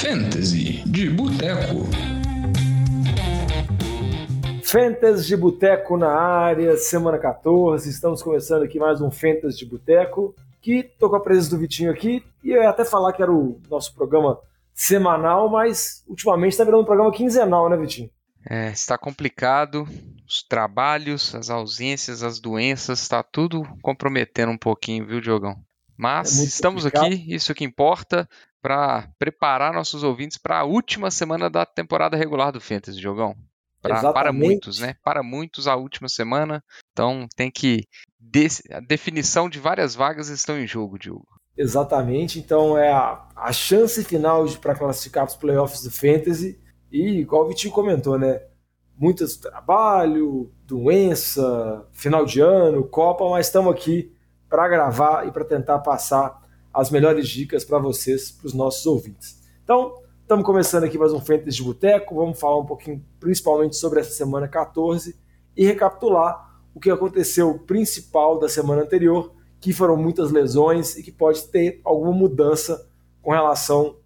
Fantasy de Boteco. Fantasy de Boteco na área, semana 14. Estamos começando aqui mais um Fantasy de Boteco. Que tô com a presença do Vitinho aqui. E eu ia até falar que era o nosso programa semanal, mas ultimamente está virando um programa quinzenal, né, Vitinho? É, está complicado. Os trabalhos, as ausências, as doenças, está tudo comprometendo um pouquinho, viu, Diogão? Mas é estamos complicado. aqui, isso que importa, para preparar nossos ouvintes para a última semana da temporada regular do Fantasy, Diogão. Pra, para muitos, né? Para muitos, a última semana. Então tem que. A definição de várias vagas estão em jogo, Diogo. Exatamente. Então é a, a chance final para classificar para os playoffs do Fantasy. E, igual o Vitinho comentou, né? Muito trabalho, doença, final de ano, Copa, mas estamos aqui para gravar e para tentar passar as melhores dicas para vocês, para os nossos ouvintes. Então, estamos começando aqui mais um Fantasy de Boteco. Vamos falar um pouquinho, principalmente, sobre essa semana 14 e recapitular o que aconteceu principal da semana anterior, que foram muitas lesões e que pode ter alguma mudança com relação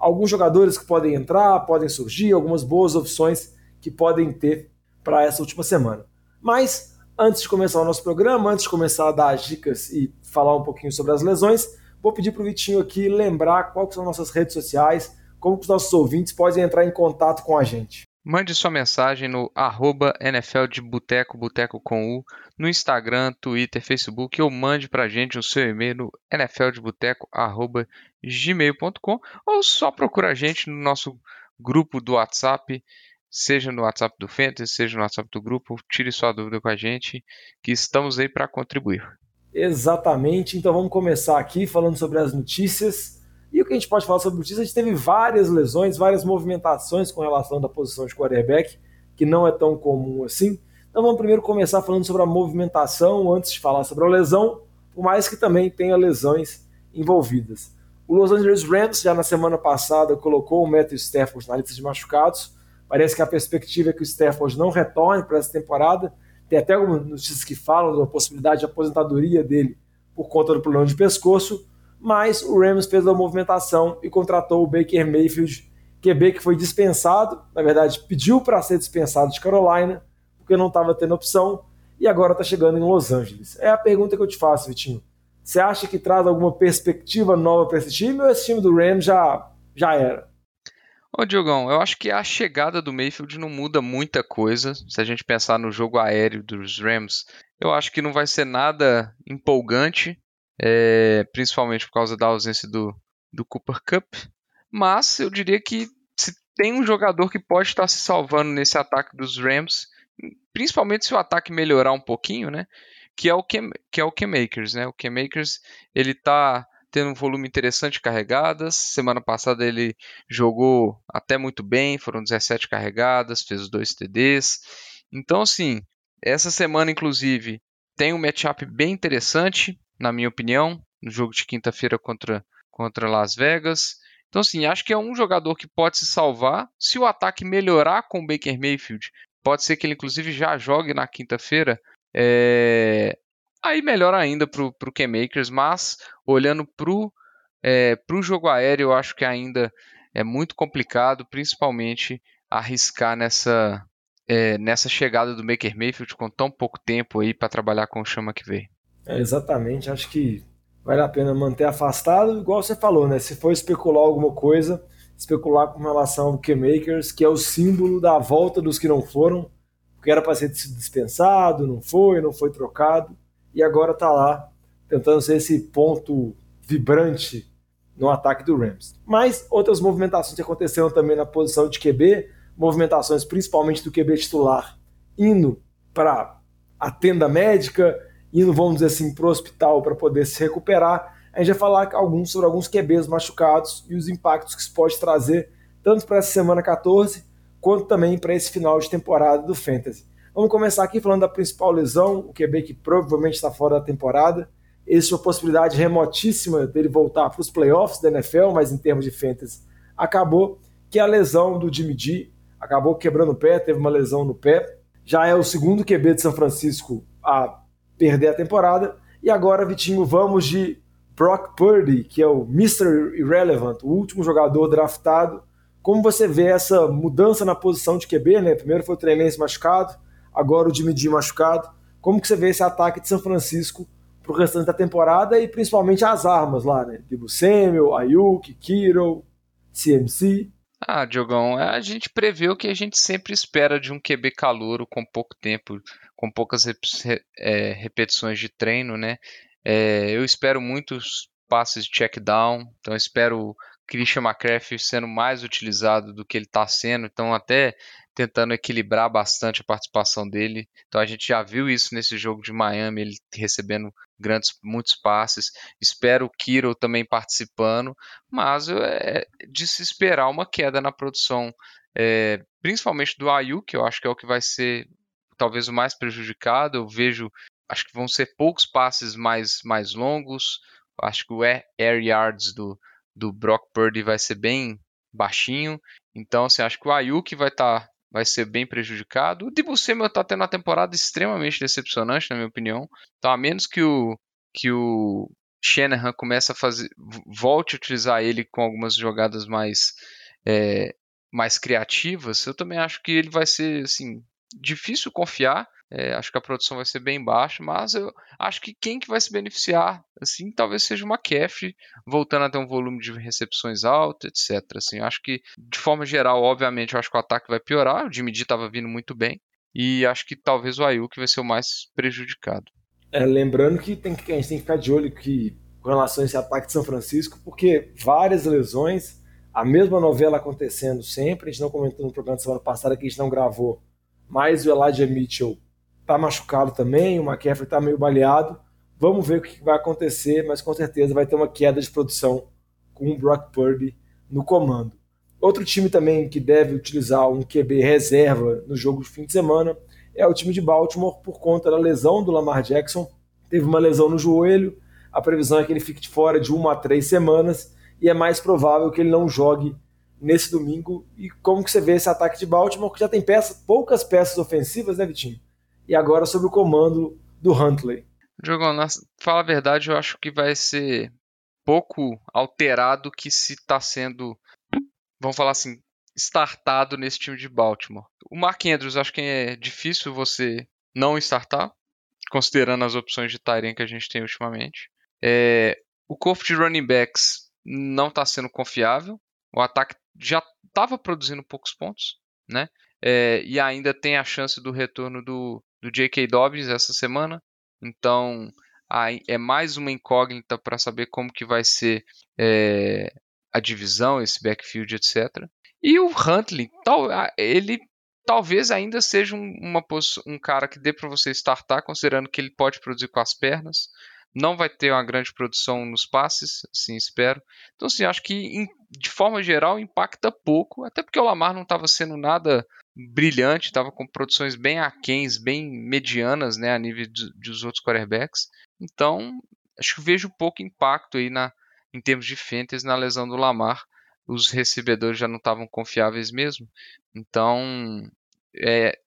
a alguns jogadores que podem entrar, podem surgir, algumas boas opções que podem ter para essa última semana. Mas antes de começar o nosso programa, antes de começar a dar as dicas e falar um pouquinho sobre as lesões, vou pedir para o Vitinho aqui lembrar quais são nossas redes sociais, como os nossos ouvintes podem entrar em contato com a gente. Mande sua mensagem no arroba NFL de Boteco, Boteco com U, no Instagram, Twitter, Facebook, ou mande para a gente o seu e-mail no nfldeboteco.gmail.com ou só procura a gente no nosso grupo do WhatsApp, seja no WhatsApp do Fantasy, seja no WhatsApp do grupo, tire sua dúvida com a gente, que estamos aí para contribuir. Exatamente, então vamos começar aqui falando sobre as notícias. E o que a gente pode falar sobre notícias? A gente teve várias lesões, várias movimentações com relação da posição de quarterback, que não é tão comum assim. Então vamos primeiro começar falando sobre a movimentação, antes de falar sobre a lesão, por mais que também tenha lesões envolvidas. O Los Angeles Rams, já na semana passada, colocou o Matthew Stafford na lista de machucados. Parece que a perspectiva é que o Stafford não retorne para essa temporada. Tem até algumas notícias que falam da possibilidade de aposentadoria dele por conta do problema de pescoço mas o Rams fez a movimentação e contratou o Baker Mayfield, QB que foi dispensado, na verdade pediu para ser dispensado de Carolina, porque não estava tendo opção, e agora está chegando em Los Angeles. É a pergunta que eu te faço, Vitinho. Você acha que traz alguma perspectiva nova para esse time ou esse time do Rams já, já era? Ô Diogão, eu acho que a chegada do Mayfield não muda muita coisa. Se a gente pensar no jogo aéreo dos Rams, eu acho que não vai ser nada empolgante é, principalmente por causa da ausência do, do Cooper Cup. Mas eu diria que se tem um jogador que pode estar se salvando nesse ataque dos Rams, principalmente se o ataque melhorar um pouquinho, né? Que é o Cam, que é o Cam Makers, né? O Makers ele tá tendo um volume interessante de carregadas. Semana passada ele jogou até muito bem, foram 17 carregadas, fez dois TDs. Então, assim, essa semana, inclusive, tem um matchup bem interessante na minha opinião, no jogo de quinta-feira contra, contra Las Vegas. Então, assim, acho que é um jogador que pode se salvar. Se o ataque melhorar com o Baker Mayfield, pode ser que ele, inclusive, já jogue na quinta-feira. É... Aí melhor ainda para o K-Makers, mas olhando para o é, jogo aéreo, eu acho que ainda é muito complicado, principalmente arriscar nessa, é, nessa chegada do Baker Mayfield com tão pouco tempo aí para trabalhar com o chama que veio. É, exatamente, acho que vale a pena manter afastado, igual você falou, né? Se for especular alguma coisa, especular com relação ao K-Makers, que é o símbolo da volta dos que não foram, porque era para ser dispensado, não foi, não foi trocado, e agora está lá tentando ser esse ponto vibrante no ataque do Rams. Mas outras movimentações aconteceram também na posição de QB, movimentações principalmente do QB titular indo para a tenda médica, indo, vamos dizer assim, para o hospital para poder se recuperar, a gente vai falar alguns, sobre alguns QBs machucados e os impactos que isso pode trazer, tanto para essa semana 14, quanto também para esse final de temporada do Fantasy. Vamos começar aqui falando da principal lesão, o QB que provavelmente está fora da temporada. Existe uma possibilidade remotíssima dele voltar para os playoffs da NFL, mas em termos de Fantasy acabou, que é a lesão do Jimmy G. Acabou quebrando o pé, teve uma lesão no pé. Já é o segundo QB de São Francisco a perder a temporada. E agora, Vitinho, vamos de Brock Purdy, que é o Mr. Irrelevant, o último jogador draftado. Como você vê essa mudança na posição de QB, né? Primeiro foi o Treinense machucado, agora o Jimmy G machucado. Como que você vê esse ataque de São Francisco para o restante da temporada e principalmente as armas lá, né? Tipo Samuel, Ayuk, Kiro, CMC. Ah, Diogão, a gente prevê o que a gente sempre espera de um QB calouro com pouco tempo, com poucas é, repetições de treino, né? É, eu espero muitos passes de check down, então espero Christian McCaffrey sendo mais utilizado do que ele está sendo, então até tentando equilibrar bastante a participação dele. Então a gente já viu isso nesse jogo de Miami, ele recebendo grandes muitos passes. Espero o Kiro também participando, mas é de se esperar uma queda na produção, é, principalmente do Ayu, que eu acho que é o que vai ser talvez o mais prejudicado. Eu vejo, acho que vão ser poucos passes mais mais longos. Acho que o air yards do do Brock Purdy vai ser bem baixinho. Então, assim, acho que o Ayuk vai estar tá vai ser bem prejudicado. O Debo Samuel está tendo uma temporada extremamente decepcionante, na minha opinião. Então, a menos que o, que o Shanahan comece a fazer, volte a utilizar ele com algumas jogadas mais, é, mais criativas, eu também acho que ele vai ser assim, difícil confiar. É, acho que a produção vai ser bem baixa, mas eu acho que quem que vai se beneficiar, assim, talvez seja o McCaffrey, voltando a ter um volume de recepções alto, etc. Assim, acho que, de forma geral, obviamente, eu acho que o ataque vai piorar. O Jimmy D estava vindo muito bem. E acho que talvez o Ayuk vai ser o mais prejudicado. É, lembrando que, tem que a gente tem que ficar de olho que, com relação a esse ataque de São Francisco, porque várias lesões, a mesma novela acontecendo sempre. A gente não comentou no programa da semana passada que a gente não gravou, mas o Elijah Mitchell tá machucado também, o McCaffrey tá meio baleado. Vamos ver o que vai acontecer, mas com certeza vai ter uma queda de produção com o Brock Purdy no comando. Outro time também que deve utilizar um QB reserva no jogo de fim de semana é o time de Baltimore por conta da lesão do Lamar Jackson. Teve uma lesão no joelho, a previsão é que ele fique fora de uma a três semanas e é mais provável que ele não jogue nesse domingo. E como que você vê esse ataque de Baltimore, que já tem peça, poucas peças ofensivas, né, Vitinho? E agora sob o comando do Huntley. Diogão, fala a verdade, eu acho que vai ser pouco alterado que se está sendo, vamos falar assim, startado nesse time de Baltimore. O Mark Andrews, acho que é difícil você não startar, considerando as opções de Tyrene que a gente tem ultimamente. É, o corpo de running backs não está sendo confiável. O ataque já estava produzindo poucos pontos, né? É, e ainda tem a chance do retorno do do J.K. Dobbins essa semana. Então é mais uma incógnita para saber como que vai ser é, a divisão, esse backfield, etc. E o Huntley, tal, ele talvez ainda seja um, uma, um cara que dê para você startar, considerando que ele pode produzir com as pernas. Não vai ter uma grande produção nos passes, assim espero. Então, assim, acho que de forma geral impacta pouco, até porque o Lamar não estava sendo nada brilhante, estava com produções bem aquens, bem medianas, né, a nível dos outros quarterbacks. Então, acho que vejo pouco impacto aí na, em termos de fantasy na lesão do Lamar. Os recebedores já não estavam confiáveis mesmo. Então, é,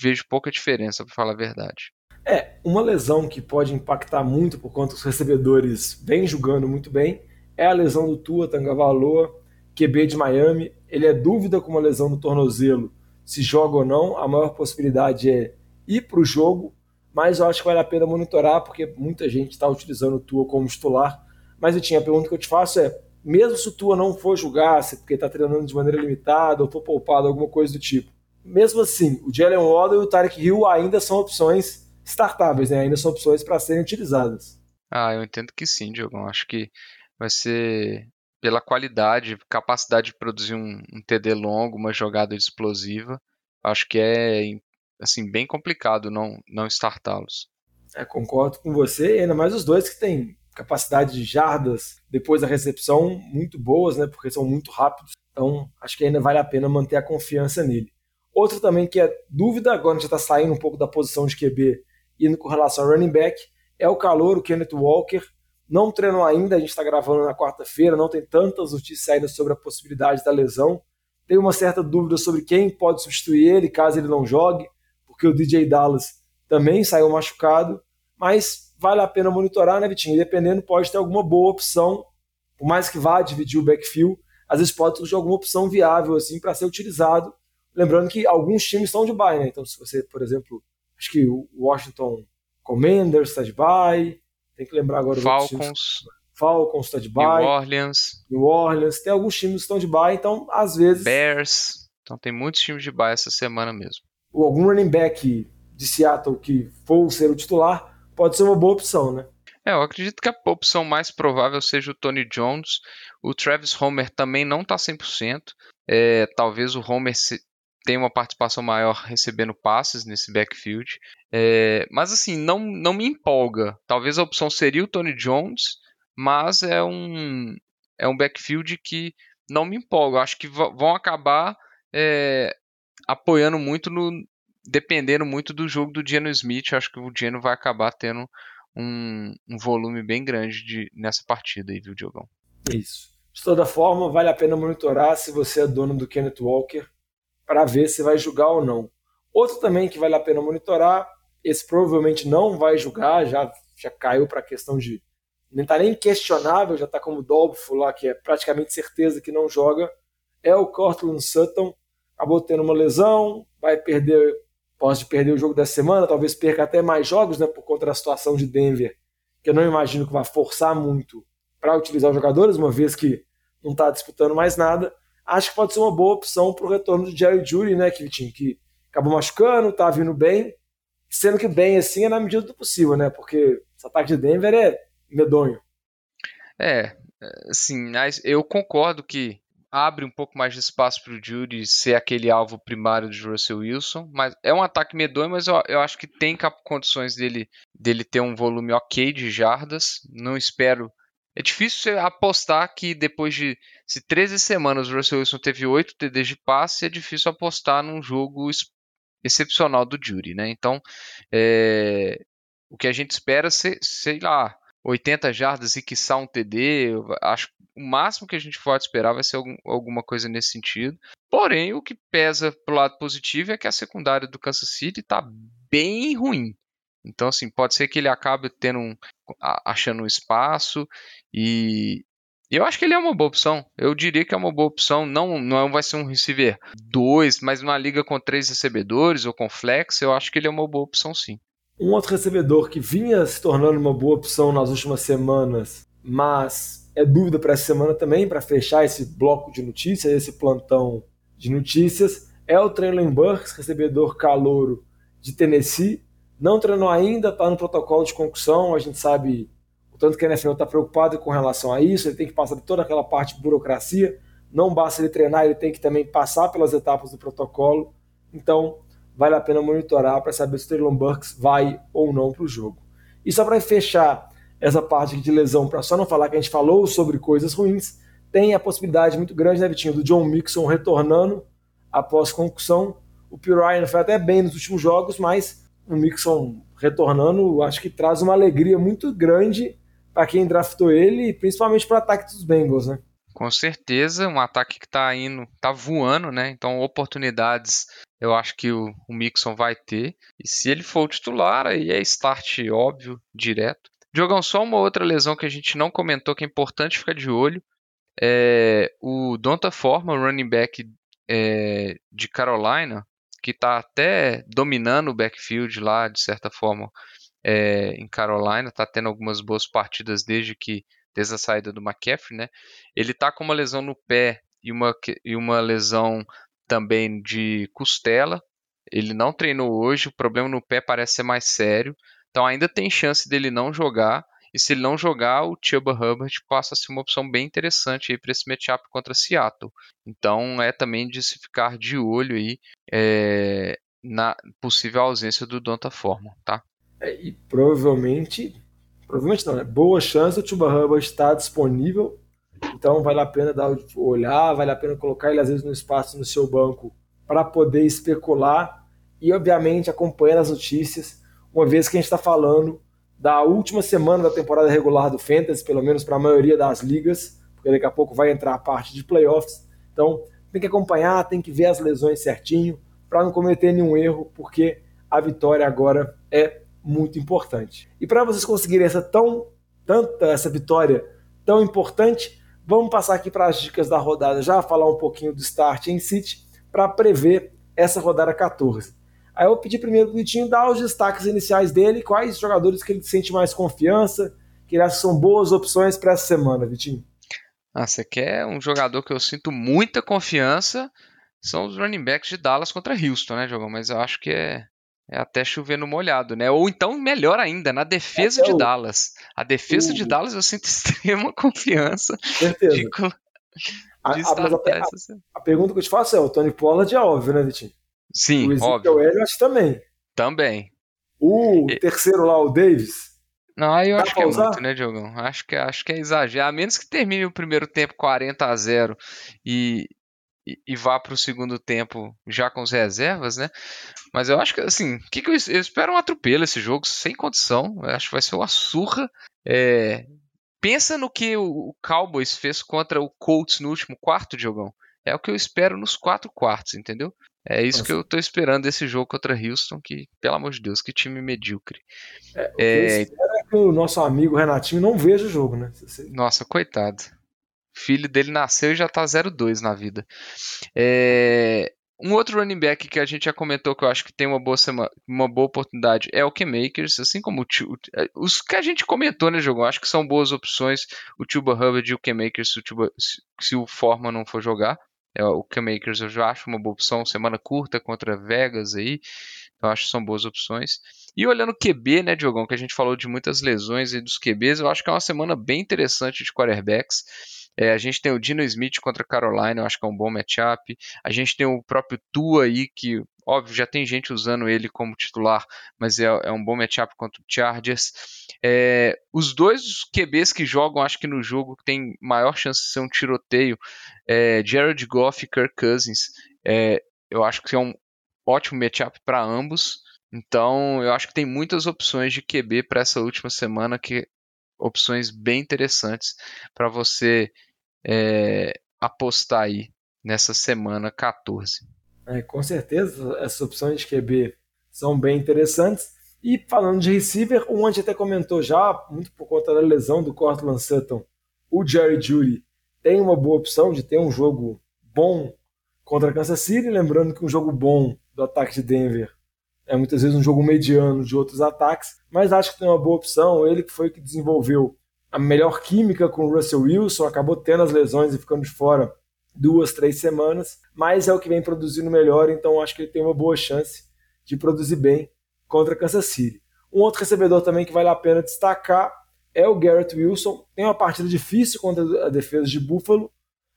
vejo pouca diferença, para falar a verdade. É, uma lesão que pode impactar muito por conta dos recebedores vem jogando muito bem é a lesão do Tua Tagovailoa, QB de Miami. Ele é dúvida com uma lesão no tornozelo se joga ou não. A maior possibilidade é ir para o jogo, mas eu acho que vale a pena monitorar, porque muita gente está utilizando o Tua como titular. Mas eu tinha a pergunta que eu te faço é: mesmo se o Tua não for jogar, se porque está treinando de maneira limitada ou for poupado, alguma coisa do tipo, mesmo assim, o Jalen Waddle e o Tarek Hill ainda são opções startáveis, né? ainda são opções para serem utilizadas. Ah, eu entendo que sim, Diogo. Acho que vai ser pela qualidade, capacidade de produzir um, um TD longo, uma jogada explosiva, acho que é assim bem complicado não não startá-los. É, concordo com você, ainda mais os dois que têm capacidade de jardas depois da recepção muito boas, né? Porque são muito rápidos. Então, acho que ainda vale a pena manter a confiança nele. Outro também que é dúvida, agora já está saindo um pouco da posição de QB, indo com relação ao running back, é o calor, o Kenneth Walker, não treinou ainda, a gente está gravando na quarta-feira, não tem tantas notícias ainda sobre a possibilidade da lesão. Tem uma certa dúvida sobre quem pode substituir ele caso ele não jogue, porque o DJ Dallas também saiu machucado, mas vale a pena monitorar, né, Vitinho? dependendo, pode ter alguma boa opção, por mais que vá dividir o backfield, às vezes pode surgir alguma opção viável assim para ser utilizado. Lembrando que alguns times estão de bye, né? Então, se você, por exemplo, acho que o Washington Commanders está de bye, tem que lembrar agora Falcons. Falcons está de bye. New Orleans. New Orleans. Tem alguns times que estão de bye, então, às vezes. Bears. Então, tem muitos times de bye essa semana mesmo. Ou algum running back de Seattle que for ser o titular, pode ser uma boa opção, né? É, eu acredito que a opção mais provável seja o Tony Jones. O Travis Homer também não está 100%. É, talvez o Homer se, tenha uma participação maior recebendo passes nesse backfield. É, mas assim, não, não me empolga. Talvez a opção seria o Tony Jones, mas é um, é um backfield que não me empolga. Acho que vão acabar é, apoiando muito no. dependendo muito do jogo do Geno Smith. Acho que o Geno vai acabar tendo um, um volume bem grande de, nessa partida aí, viu, Diogão? Isso. De toda forma, vale a pena monitorar se você é dono do Kenneth Walker para ver se vai julgar ou não. Outro também que vale a pena monitorar, esse provavelmente não vai julgar, já, já caiu para a questão de nem está nem questionável, já está como Dolfo lá, que é praticamente certeza que não joga, é o Cortland Sutton. Acabou tendo uma lesão, vai perder, pode perder o jogo da semana, talvez perca até mais jogos, né, por conta da situação de Denver, que eu não imagino que vai forçar muito para utilizar os jogadores, uma vez que não está disputando mais nada. Acho que pode ser uma boa opção para o retorno do Jerry Judy, né, Kivitinho, que acabou machucando, está vindo bem, sendo que bem assim é na medida do possível, né, porque esse ataque de Denver é medonho. É, assim, eu concordo que abre um pouco mais de espaço para o Judy ser aquele alvo primário de Russell Wilson, mas é um ataque medonho, mas eu, eu acho que tem condições dele, dele ter um volume ok de jardas. Não espero. É difícil apostar que depois de se 13 semanas o Russell Wilson teve 8 TDs de passe, é difícil apostar num jogo excepcional do Judy, né? Então, é, o que a gente espera, sei lá, 80 jardas e quiçá um TD. Acho que o máximo que a gente pode esperar vai ser algum, alguma coisa nesse sentido. Porém, o que pesa pro lado positivo é que a secundária do Kansas City está bem ruim. Então, assim, pode ser que ele acabe tendo um, achando um espaço e eu acho que ele é uma boa opção. Eu diria que é uma boa opção. Não, não vai ser um receiver 2, mas numa liga com três recebedores ou com flex, eu acho que ele é uma boa opção sim. Um outro recebedor que vinha se tornando uma boa opção nas últimas semanas, mas é dúvida para essa semana também, para fechar esse bloco de notícias, esse plantão de notícias, é o Traylon Burks, recebedor calouro de Tennessee. Não treinou ainda, está no protocolo de concussão, a gente sabe o tanto que a NFL está preocupado com relação a isso, ele tem que passar de toda aquela parte de burocracia, não basta ele treinar, ele tem que também passar pelas etapas do protocolo. Então, vale a pena monitorar para saber se o Traylon Burks vai ou não para o jogo. E só para fechar essa parte de lesão, para só não falar que a gente falou sobre coisas ruins, tem a possibilidade muito grande, né, Vitinho, do John Mixon retornando após concussão. O P. Ryan foi até bem nos últimos jogos, mas o Mixon retornando, acho que traz uma alegria muito grande para quem draftou ele, principalmente para o ataque dos Bengals, né? Com certeza, um ataque que está indo, está voando, né? Então, oportunidades eu acho que o, o Mixon vai ter. E se ele for o titular, aí é start óbvio, direto. Diogão, só uma outra lesão que a gente não comentou que é importante ficar de olho. É o Donta Forma, running back é, de Carolina, que está até dominando o backfield lá, de certa forma, é, em Carolina. Está tendo algumas boas partidas desde que desde a saída do McCaffrey, né? Ele está com uma lesão no pé e uma, e uma lesão também de costela. Ele não treinou hoje, o problema no pé parece ser mais sério. Então ainda tem chance dele não jogar. E se ele não jogar, o Chuba Hubbard passa a ser uma opção bem interessante para esse matchup contra Seattle. Então é também de se ficar de olho aí é, na possível ausência do Donta Forma, tá? É, e provavelmente, provavelmente não, né? Boa chance o Chuba Hubbard estar disponível então vale a pena dar olhar, vale a pena colocar ele às vezes no espaço no seu banco para poder especular e obviamente acompanhando as notícias, uma vez que a gente está falando da última semana da temporada regular do Fantasy, pelo menos para a maioria das ligas, porque daqui a pouco vai entrar a parte de playoffs. Então tem que acompanhar, tem que ver as lesões certinho para não cometer nenhum erro, porque a vitória agora é muito importante. E para vocês conseguirem essa tão tanta essa vitória tão importante, vamos passar aqui para as dicas da rodada, já falar um pouquinho do start em City para prever essa rodada 14. Aí eu pedi primeiro para o Vitinho dar os destaques iniciais dele, quais jogadores que ele sente mais confiança, que ele acha que são boas opções para essa semana, Vitinho. Ah, você quer um jogador que eu sinto muita confiança, são os running backs de Dallas contra Houston, né, Jogão? Mas eu acho que é, é até chover no molhado, né? Ou então, melhor ainda, na defesa de Dallas. A defesa de Dallas eu sinto extrema confiança. Certeza. De, de a, a, a, a, pergunta que eu te faço é: o Tony Pollard é óbvio, né, Vitinho? Sim, o óbvio. O acho também. Também. O e... terceiro lá, o Davis. Não, aí eu Dá acho que é usar? muito, né, Diogão? Acho que, acho que é exagero. A menos que termine o primeiro tempo 40 a 0 e, e, e vá para o segundo tempo já com as reservas, né? Mas eu acho que, assim, que, que eu, eu, espero um atropelo esse jogo, sem condição. Eu acho que vai ser uma surra. É... Pensa no que o Cowboys fez contra o Colts no último quarto, Diogão. É o que eu espero nos quatro quartos, entendeu? É isso Nossa. que eu tô esperando desse jogo contra Houston, que, pelo amor de Deus, que time medíocre. É, o que é... eu espero é que o nosso amigo Renatinho não veja o jogo, né? Nossa, coitado. O filho dele nasceu e já tá 0-2 na vida. É... Um outro running back que a gente já comentou que eu acho que tem uma boa, semana, uma boa oportunidade é o K-Makers, assim como o, é, os que a gente comentou, né, jogo? Acho que são boas opções. O Tuba Hubbard e o K-Makers se, se o Forma não for jogar. É, o K-Makers eu já acho uma boa opção, semana curta contra Vegas aí, eu acho que são boas opções. E olhando o QB, né, Diogão, que a gente falou de muitas lesões e dos QBs, eu acho que é uma semana bem interessante de quarterbacks. É, a gente tem o Dino Smith contra Carolina, eu acho que é um bom matchup. A gente tem o próprio Tua aí, que Óbvio, já tem gente usando ele como titular, mas é, é um bom matchup contra o Chargers. É, os dois QBs que jogam, acho que no jogo tem maior chance de ser um tiroteio, é Jared Goff e Kirk Cousins. É, eu acho que é um ótimo matchup para ambos. Então, eu acho que tem muitas opções de QB para essa última semana, que opções bem interessantes para você é, apostar aí nessa semana 14. É, com certeza, essas opções de QB são bem interessantes. E falando de receiver, um a até comentou já, muito por conta da lesão do Cortland Sutton, o Jerry Judy tem uma boa opção de ter um jogo bom contra Kansas City, lembrando que um jogo bom do ataque de Denver é muitas vezes um jogo mediano de outros ataques, mas acho que tem uma boa opção. Ele que foi que desenvolveu a melhor química com o Russell Wilson, acabou tendo as lesões e ficando de fora duas, três semanas, mas é o que vem produzindo melhor, então acho que ele tem uma boa chance de produzir bem contra Kansas City. Um outro recebedor também que vale a pena destacar é o Garrett Wilson. Tem uma partida difícil contra a defesa de Buffalo,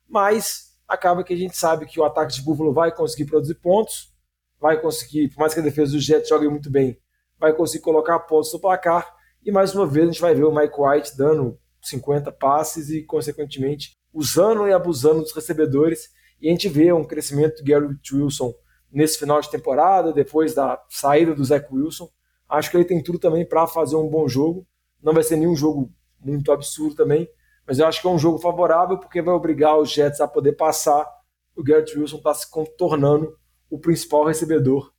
mas acaba que a gente sabe que o ataque de Buffalo vai conseguir produzir pontos, vai conseguir, por mais que a defesa do Jets jogue muito bem, vai conseguir colocar pontos no placar. E mais uma vez a gente vai ver o Mike White dando 50 passes e, consequentemente, usando e abusando dos recebedores. E a gente vê um crescimento do Garrett Wilson nesse final de temporada, depois da saída do Zach Wilson. Acho que ele tem tudo também para fazer um bom jogo. Não vai ser nenhum jogo muito absurdo também, mas eu acho que é um jogo favorável porque vai obrigar os Jets a poder passar. O Garrett Wilson está se contornando o principal recebedor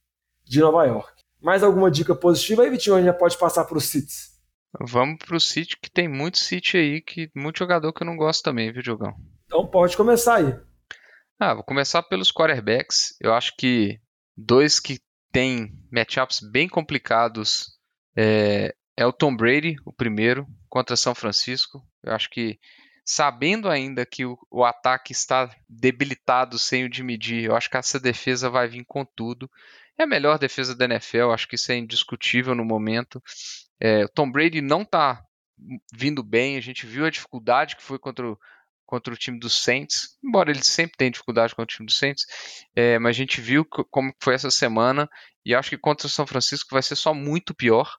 de Nova York. Mais alguma dica positiva aí, Vitinho? A gente já pode passar para os Cits. Vamos pro City, que tem muito City aí, que muito jogador que eu não gosto também, viu, Diogão? Então pode começar aí. Ah, vou começar pelos quarterbacks. Eu acho que dois que têm matchups bem complicados é, é o Tom Brady, o primeiro, contra São Francisco. Eu acho que sabendo ainda que o, o, ataque está debilitado sem o Jimmy G, eu acho que essa defesa vai vir com tudo. É a melhor defesa da NFL, acho que isso é indiscutível no momento. É, Tom Brady não está vindo bem, a gente viu a dificuldade que foi contra o, contra o time dos Saints, embora ele sempre tenha dificuldade contra o time dos Saints, é, mas a gente viu como foi essa semana e acho que contra o São Francisco vai ser só muito pior.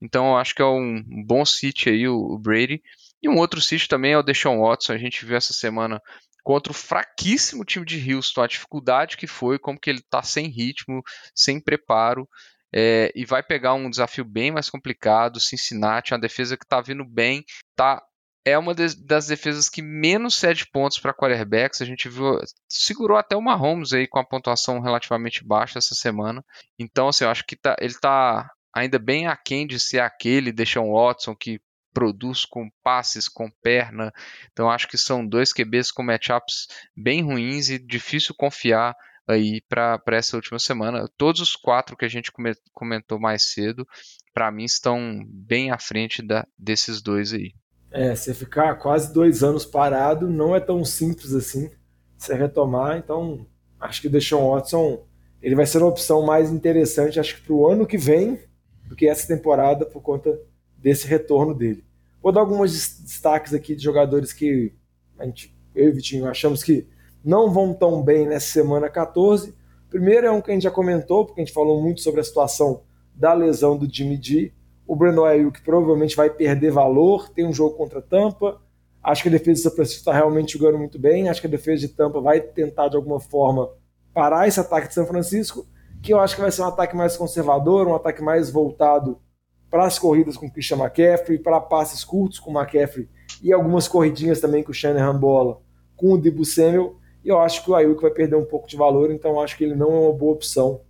Então acho que é um bom sítio aí o, o Brady. E um outro sítio também é o Deshaun Watson. A gente viu essa semana contra o fraquíssimo time de Houston, a dificuldade que foi, como que ele está sem ritmo, sem preparo. É, e vai pegar um desafio bem mais complicado. Cincinnati, uma defesa que está vindo bem, tá é uma das defesas que menos cede pontos para quarterbacks. A gente viu, segurou até o Mahomes aí com a pontuação relativamente baixa essa semana. Então, assim, eu acho que tá, ele está ainda bem aquém de ser aquele Deshaun Watson que produz com passes, com perna. Então acho que são dois QBs com matchups bem ruins e difícil confiar aí para essa última semana. Todos os quatro que a gente comentou mais cedo, para mim, estão bem à frente da, desses dois aí. É, você ficar quase dois anos parado não é tão simples assim você retomar. Então, acho que o Deshaun Watson ele vai ser uma opção mais interessante, acho que para o ano que vem, do que essa temporada, por conta desse retorno dele. Vou dar alguns destaques aqui de jogadores que a gente, eu e o Vitinho achamos que não vão tão bem nessa semana 14. Primeiro é um que a gente já comentou, porque a gente falou muito sobre a situação da lesão do Jimmy G. O Brandon Ayuk provavelmente vai perder valor, tem um jogo contra Tampa. Acho que a defesa de São Francisco está realmente jogando muito bem. Acho que a defesa de Tampa vai tentar de alguma forma parar esse ataque de São Francisco, que eu acho que vai ser um ataque mais conservador, um ataque mais voltado para as corridas com o Christian McCaffrey, para passes curtos com o McCaffrey e algumas corridinhas também com o Shanahan bola com o Debo Samuel. E eu acho que o Ayuk vai perder um pouco de valor, então acho que ele não é uma boa opção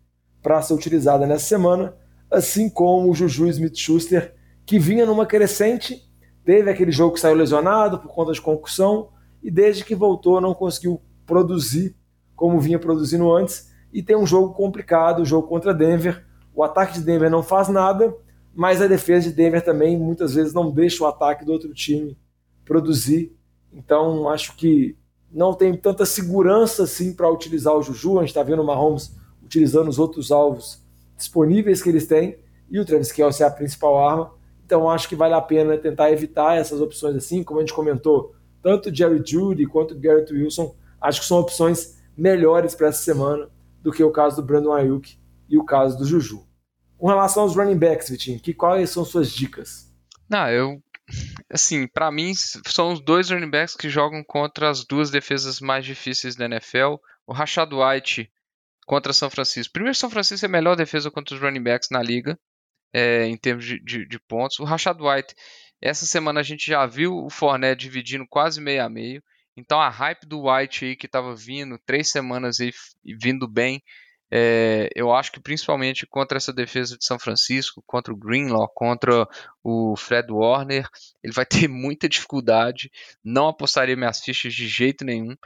para ser utilizada nessa semana, assim como o Juju Smith-Schuster, que vinha numa crescente, teve aquele jogo que saiu lesionado por conta de concussão e desde que voltou não conseguiu produzir como vinha produzindo antes e tem um jogo complicado, o um jogo contra Denver. O ataque de Denver não faz nada, mas a defesa de Denver também muitas vezes não deixa o ataque do outro time produzir. Então acho que não tem tanta segurança assim para utilizar o Juju. A gente está vendo o Mahomes utilizando os outros alvos disponíveis que eles têm e o Travis Kelce é a principal arma. Então acho que vale a pena tentar evitar essas opções assim, como a gente comentou, tanto o Jerry Judy quanto o Garrett Wilson, acho que são opções melhores para essa semana do que o caso do Brandon Ayuk e o caso do Juju. Com relação aos running backs, Vitinho, que quais são suas dicas? Não, eu assim, para mim, são os dois running backs que jogam contra as duas defesas mais difíceis da NFL. O Rashad White contra São Francisco. Primeiro, São Francisco é a melhor defesa contra os running backs na liga, é, em termos de, de, de, pontos. O Rashad White, essa semana a gente já viu o Fournette dividindo quase meio a meio. Então a hype do White aí que estava vindo três semanas aí vindo bem, é, eu acho que principalmente contra essa defesa de São Francisco, contra o Greenlaw, contra o Fred Warner, ele vai ter muita dificuldade. Não apostaria minhas fichas de jeito nenhum.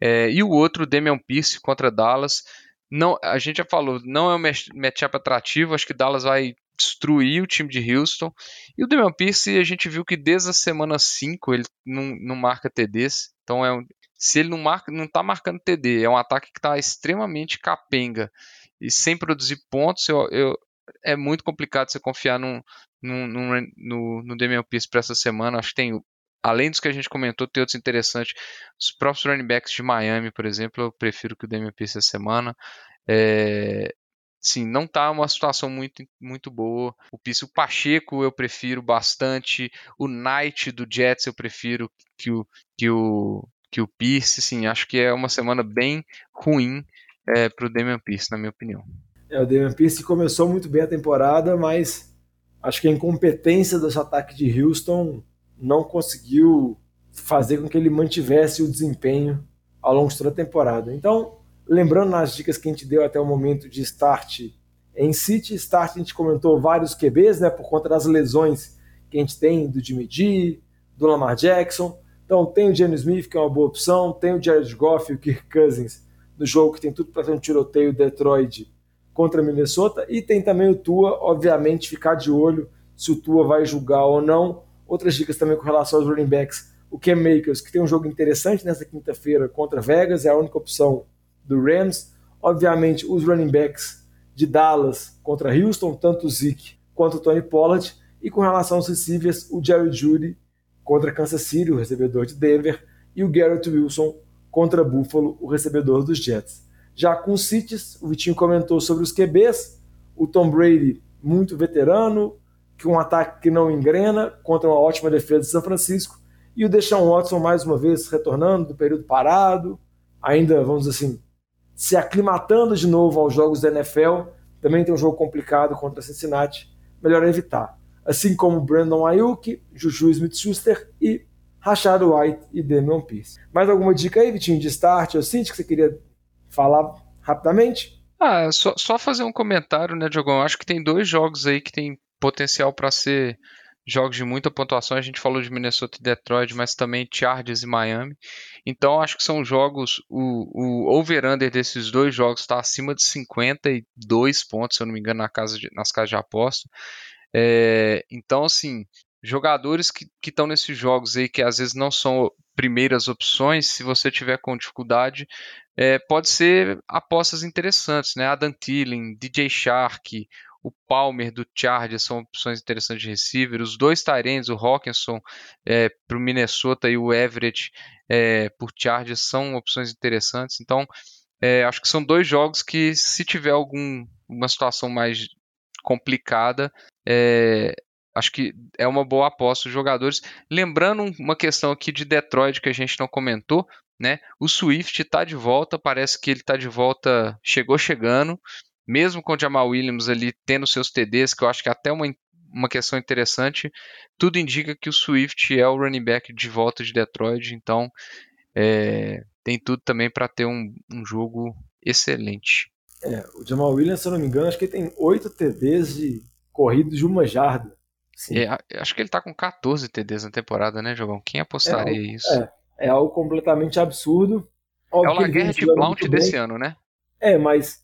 É, e o outro, Damian Pierce contra Dallas. Não, a gente já falou, não é um matchup atrativo. Acho que Dallas vai destruir o time de Houston. E o Damian Pierce, a gente viu que desde a semana 5 ele não, não marca TDs. Então é um, se ele não marca, não está marcando TD, é um ataque que está extremamente capenga e sem produzir pontos, eu, eu, é muito complicado você confiar num, num, num, no, no Damian Pierce para essa semana. Acho que tem, além dos que a gente comentou, tem outros interessantes. Os próprios running backs de Miami, por exemplo, eu prefiro que o Damian Pierce essa semana. É, sim, não tá uma situação muito, muito boa. O Pierce, o Pacheco eu prefiro bastante. O Knight do Jets eu prefiro que o, que o, que o Pierce, sim, acho que é uma semana bem ruim é, para o Damian Pierce, na minha opinião. É, o Damian Pierce começou muito bem a temporada, mas acho que a incompetência desse ataque de Houston não conseguiu fazer com que ele mantivesse o desempenho ao longo de toda a temporada. Então, lembrando nas dicas que a gente deu até o momento de start em City, start a gente comentou vários QBs, né, por conta das lesões que a gente tem do Jimmy G, do Lamar Jackson. Então tem o Geno Smith, que é uma boa opção, tem o Jared Goff e o Kirk Cousins no jogo que tem tudo para ter um tiroteio Detroit contra Minnesota, e tem também o Tua, obviamente, ficar de olho se o Tua vai julgar ou não. Outras dicas também com relação aos running backs, o Cam Makers, que tem um jogo interessante nessa quinta-feira contra Vegas, é a única opção do Rams. Obviamente, os running backs de Dallas contra Houston, tanto o Zeke quanto o Tony Pollard. E com relação aos receivers, o Jerry Judy contra Kansas City, o recebedor de Denver, e o Garrett Wilson contra Buffalo, o recebedor dos Jets. Já com os Cities, o Vitinho comentou sobre os QBs, o Tom Brady, muito veterano, com um ataque que não engrena, contra uma ótima defesa de São Francisco, e o Deshaun Watson, mais uma vez, retornando do período parado, ainda, vamos dizer assim, se aclimatando de novo aos jogos da NFL, também tem um jogo complicado contra Cincinnati, melhor evitar assim como Brandon Ayuk, Juju Smith-Schuster e Rashad White e Damian Pierce. Mais alguma dica aí, Vitinho, de start ou Cinti, que você queria falar rapidamente? Ah, só, só fazer um comentário, né, Diogão? Acho que tem dois jogos aí que tem potencial para ser jogos de muita pontuação. A gente falou de Minnesota e Detroit, mas também Chargers e Miami. Então acho que são jogos. O, o over-under desses dois jogos está acima de 52 pontos, se eu não me engano, na casa de, nas casas de aposta. É, então, assim, jogadores que estão nesses jogos aí, que às vezes não são primeiras opções, se você tiver com dificuldade, é, pode ser apostas interessantes, né? Adam Thielen, DJ Shark, o Palmer do Chargers são opções interessantes de receiver. Os dois Tyrants, o Hawkinson é, para o Minnesota e o Everett é, por Chargers são opções interessantes. Então, é, acho que são dois jogos que, se tiver alguma situação mais complicada, é, acho que é uma boa aposta dos jogadores. Lembrando uma questão aqui de Detroit que a gente não comentou, né? O Swift está de volta, parece que ele está de volta, chegou chegando, mesmo com o Jamal Williams ali tendo seus TDs, que eu acho que é até uma, uma questão interessante, tudo indica que o Swift é o running back de volta de Detroit, então é, tem tudo também para ter um, um jogo excelente. É, o Jamal Williams, se eu não me engano, acho que ele tem 8 TDs de corridas de uma jarda. É, acho que ele tá com 14 TDs na temporada, né, Jogão? Quem apostaria é, isso? É, é algo completamente absurdo. Óbvio é o Laguerre Blount desse ano, né? É, mas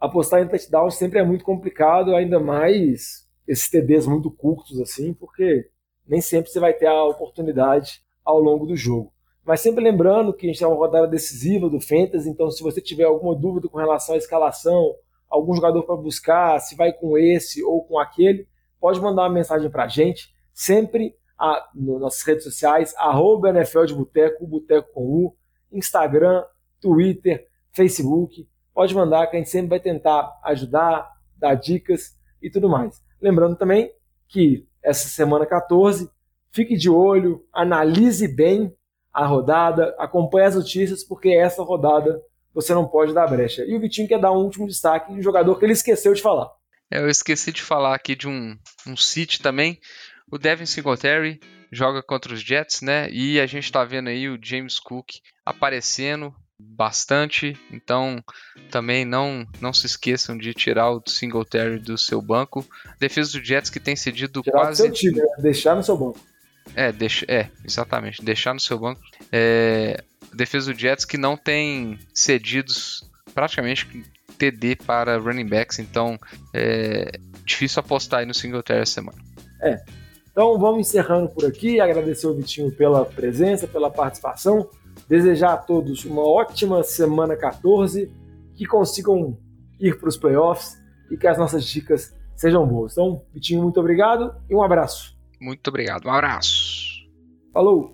apostar em touchdown sempre é muito complicado, ainda mais esses TDs muito curtos assim, porque nem sempre você vai ter a oportunidade ao longo do jogo. Mas sempre lembrando que a gente é uma rodada decisiva do Fantasy, então se você tiver alguma dúvida com relação à escalação, algum jogador para buscar, se vai com esse ou com aquele, pode mandar uma mensagem para a gente, sempre a, nas nossas redes sociais, arroba NFL de Boteco, Boteco com U, Instagram, Twitter, Facebook. Pode mandar que a gente sempre vai tentar ajudar, dar dicas e tudo mais. Lembrando também que essa semana 14, fique de olho, analise bem a rodada, acompanhe as notícias, porque essa rodada você não pode dar brecha. E o Vitinho quer dar um último destaque de um jogador que ele esqueceu de falar. É, eu esqueci de falar aqui de um, um City também. O Devin Singletary joga contra os Jets, né? E a gente tá vendo aí o James Cook aparecendo bastante. Então, também não não se esqueçam de tirar o Singletary do seu banco. Defesa do Jets que tem cedido tirar quase. Do seu time, né? deixar no seu banco. É, deixa, é, exatamente, deixar no seu banco. É, defesa do Jets que não tem cedidos praticamente TD para running backs, então é difícil apostar aí no Singletary essa semana. É. Então vamos encerrando por aqui, agradecer o Vitinho pela presença, pela participação, desejar a todos uma ótima semana 14, que consigam ir para os playoffs e que as nossas dicas sejam boas. Então, Vitinho, muito obrigado e um abraço. Muito obrigado, um abraço. Falou!